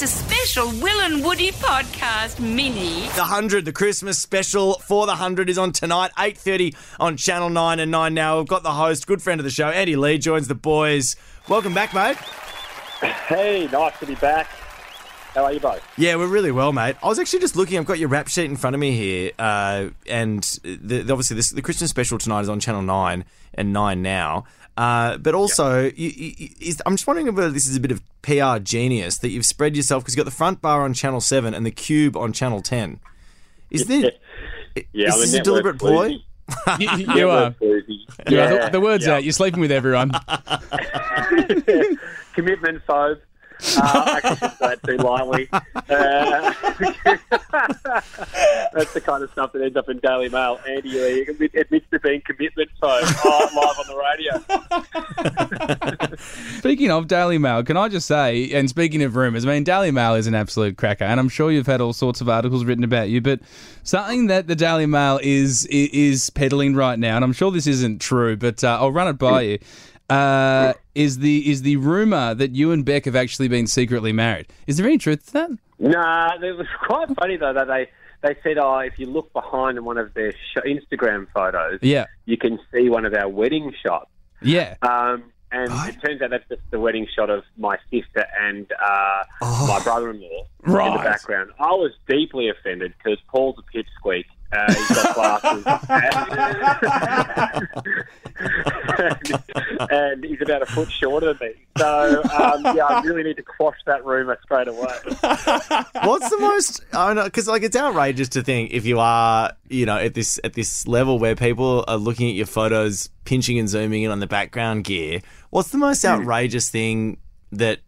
It's a special Will and Woody podcast mini. The 100, the Christmas special for the 100 is on tonight, 8.30 on Channel 9 and 9 now. We've got the host, good friend of the show, Andy Lee, joins the boys. Welcome back, mate. Hey, nice to be back. How are you both? Yeah, we're really well, mate. I was actually just looking. I've got your rap sheet in front of me here, uh, and the, the- obviously this, the Christmas special tonight is on Channel Nine and Nine now. Uh, but also, you, you, is, I'm just wondering whether this is a bit of PR genius that you've spread yourself because you've got the front bar on Channel Seven and the cube on Channel Ten. Is there? Yeah, is a this a deliberate ploy? floozy. you, you are. floozy. Yeah, Yeah, the, the word's yeah. out. You're sleeping with everyone. Commitment phobe. Uh, I shouldn't say that too lightly. Uh, that's the kind of stuff that ends up in Daily Mail. Andy Lee admit- admits to being commitment phobe oh, live on the radio. Speaking of Daily Mail, can I just say, and speaking of rumours, I mean, Daily Mail is an absolute cracker, and I'm sure you've had all sorts of articles written about you, but something that the Daily Mail is is peddling right now, and I'm sure this isn't true, but uh, I'll run it by you. Uh, is the is the rumor that you and Beck have actually been secretly married? Is there any truth to that? Nah, it was quite funny though that they they said, oh, if you look behind one of their sh- Instagram photos, Yeah, you can see one of our wedding shots. yeah. Um, and it turns out that's just the wedding shot of my sister and uh, my brother-in-law in the background. I was deeply offended because Paul's a pipsqueak. Uh, he's got glasses. and, and he's about a foot shorter than me. So, um, yeah, I really need to quash that rumour straight away. What's the most? I know because like it's outrageous to think if you are you know at this at this level where people are looking at your photos, pinching and zooming in on the background gear. What's the most outrageous thing that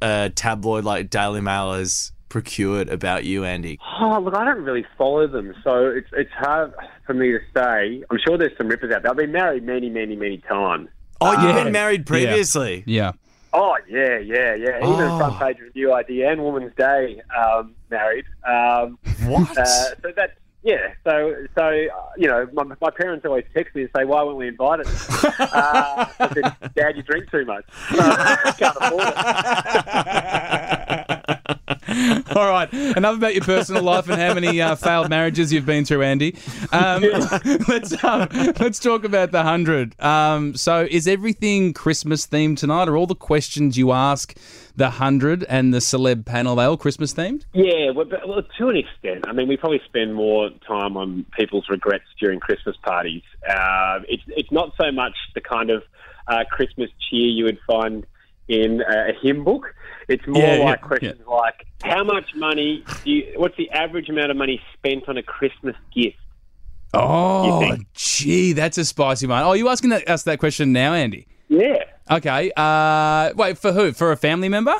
a tabloid like Daily Mail has procured about you, Andy? Oh, look, I don't really follow them, so it's it's hard for me to say. I'm sure there's some rippers out there. I've been married many, many, many times. Oh, you've Yeah. been married previously. Yeah. Oh yeah, yeah, yeah. Even Oh. front page review ID and Woman's Day um, married. Um, What? uh, so that yeah. So so uh, you know, my, my parents always text me and say, "Why weren't we invited?" uh, I said, "Dad, you drink too much. Uh, can't afford it." All right. Enough about your personal life and how many uh, failed marriages you've been through, Andy. Um, let's um, let's talk about the hundred. Um, so, is everything Christmas themed tonight? Are all the questions you ask the hundred and the celeb panel they all Christmas themed? Yeah, well, but, well, to an extent. I mean, we probably spend more time on people's regrets during Christmas parties. Uh, it's it's not so much the kind of uh, Christmas cheer you would find in a, a hymn book. It's more Yeah, yeah, like questions like, how much money do you? What's the average amount of money spent on a Christmas gift? Oh, gee, that's a spicy one. Oh, you asking that, us that question now, Andy? Yeah, Okay. Uh, wait for who? For a family member?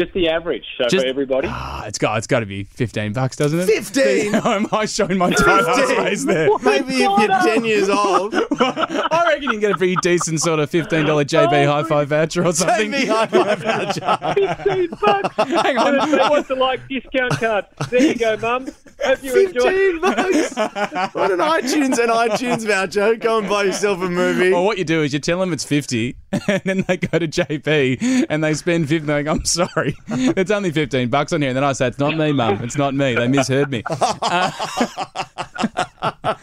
Just the average. So Just- for everybody. Ah, it's got it's got to be fifteen bucks, doesn't it? 15? Am I showing my tight face there? Maybe if you're ten years old. I reckon you can get a pretty decent sort of fifteen dollar JB Hi Fi voucher or something. Maybe high five voucher. Fifteen bucks. Hang on, And it's what- the like discount card. There you go, Mum. Hope you. Fifteen bucks. What an iTunes and iTunes voucher. Go and buy yourself a movie. Well, what you do is you tell them it's fifty, and then they go to JB and they spend fifty. They're like, I'm sorry, it's only fifteen bucks on here. And then I say, it's not me, Mum. It's not me. They misheard me. Uh,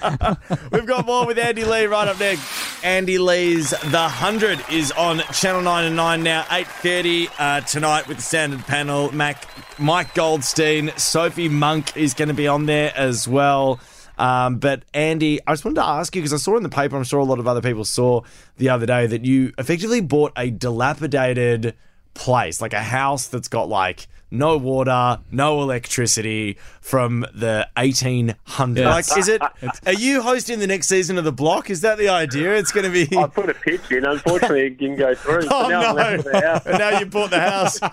We've got more with Andy Lee right up next. Andy Lee's The Hundred is on Channel Nine and Nine now, eight thirty uh, tonight with the standard panel. Mac, Mike Goldstein, Sophie Monk is going to be on there as well. Um, but Andy, I just wanted to ask you because I saw in the paper, I'm sure a lot of other people saw the other day that you effectively bought a dilapidated place, like a house that's got like no water, no electricity from the 1800s. Yeah. Like, is it? Are you hosting the next season of The Block? Is that the idea? It's going to be. I put a pitch in. Unfortunately, it didn't go through. Oh, so Oh now I'm no! the house. Now you bought the house.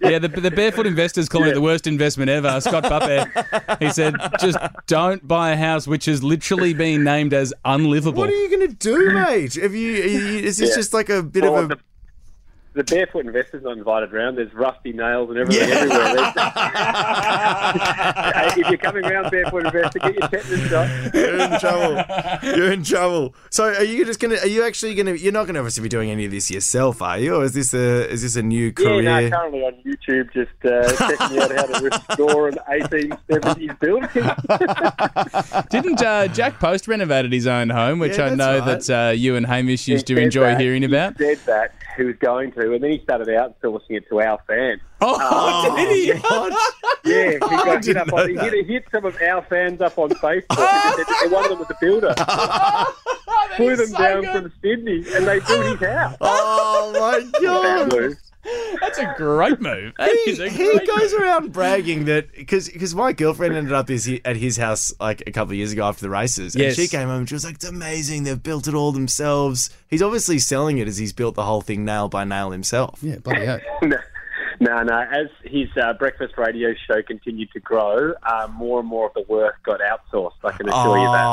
Yeah, the, the barefoot investors calling it the worst investment ever. Scott Pape, he said, just don't buy a house which has literally been named as unlivable. What are you going to do, mate? Have you? Are you is this Yeah. just like a bit Well, of a? The, the barefoot investors not invited round. There's rusty nails and everything everywhere. There's- if you're coming round barefoot investor, get your tetanus shot. You're in trouble. You're in trouble. So, are you just gonna? Are you actually gonna? You're not gonna obviously be doing any of this yourself, are you? Or is this a? Is this a new Yeah, career? no, currently on YouTube, just uh, checking out how to restore an 1870s building. Didn't uh, Jack Post renovated his own home, which Yeah, I know right. that uh, you and Hamish used He to enjoy that. hearing about? He said that he was going to, and then he started out sourcing it to our fans. Oh, um, did he? Yeah, he got hit up on, he hit, hit some of our fans up on Facebook because they- one of them was a builder. Flew them so down good. from Sydney, and they built his house. Oh my god! Move. That's a great move. That He, is a he great goes around bragging that because my girlfriend ended up his, at his house like a couple of years ago after the races, and she came home and she was like, "It's amazing! They've built it all themselves." He's obviously selling it as he's built the whole thing nail by nail himself. Yeah, bloody hell. No, no, no. As his uh, breakfast radio show continued to grow, uh, more and more of the work got outsourced. I can assure Oh, you that.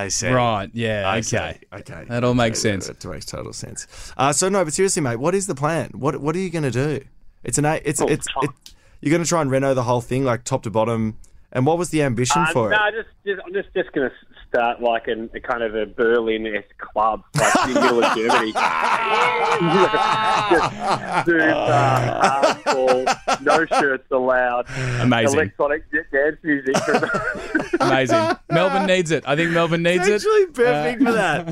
I see. Right, yeah, I okay. Okay. That all makes sense. That makes total sense. Uh, so no, but seriously, mate, what is the plan? What What are you going to do? It's an. It's Oh, it's. try- It, you're going to try and reno the whole thing, like top to bottom. And what was the ambition Uh, for no, it? just, just I'm just just going to start like an, a kind of a Berlin-esque club, like in the middle of Germany. just do uh, hardcore, no shirts allowed, Amazing. electronic dance music. Amazing. Melbourne needs it. I think Melbourne needs It's it. actually perfect for that.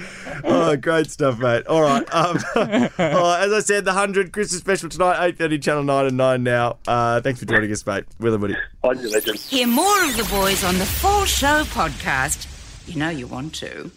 oh, great stuff, mate. All right. Um, oh, as I said, the 100 Christmas special tonight, 8.30, Channel 9 and 9 now. Uh, thanks for joining us, mate. Will and Woody. On your legend. Hear more of the boys on the Full Show podcast. You know you want to.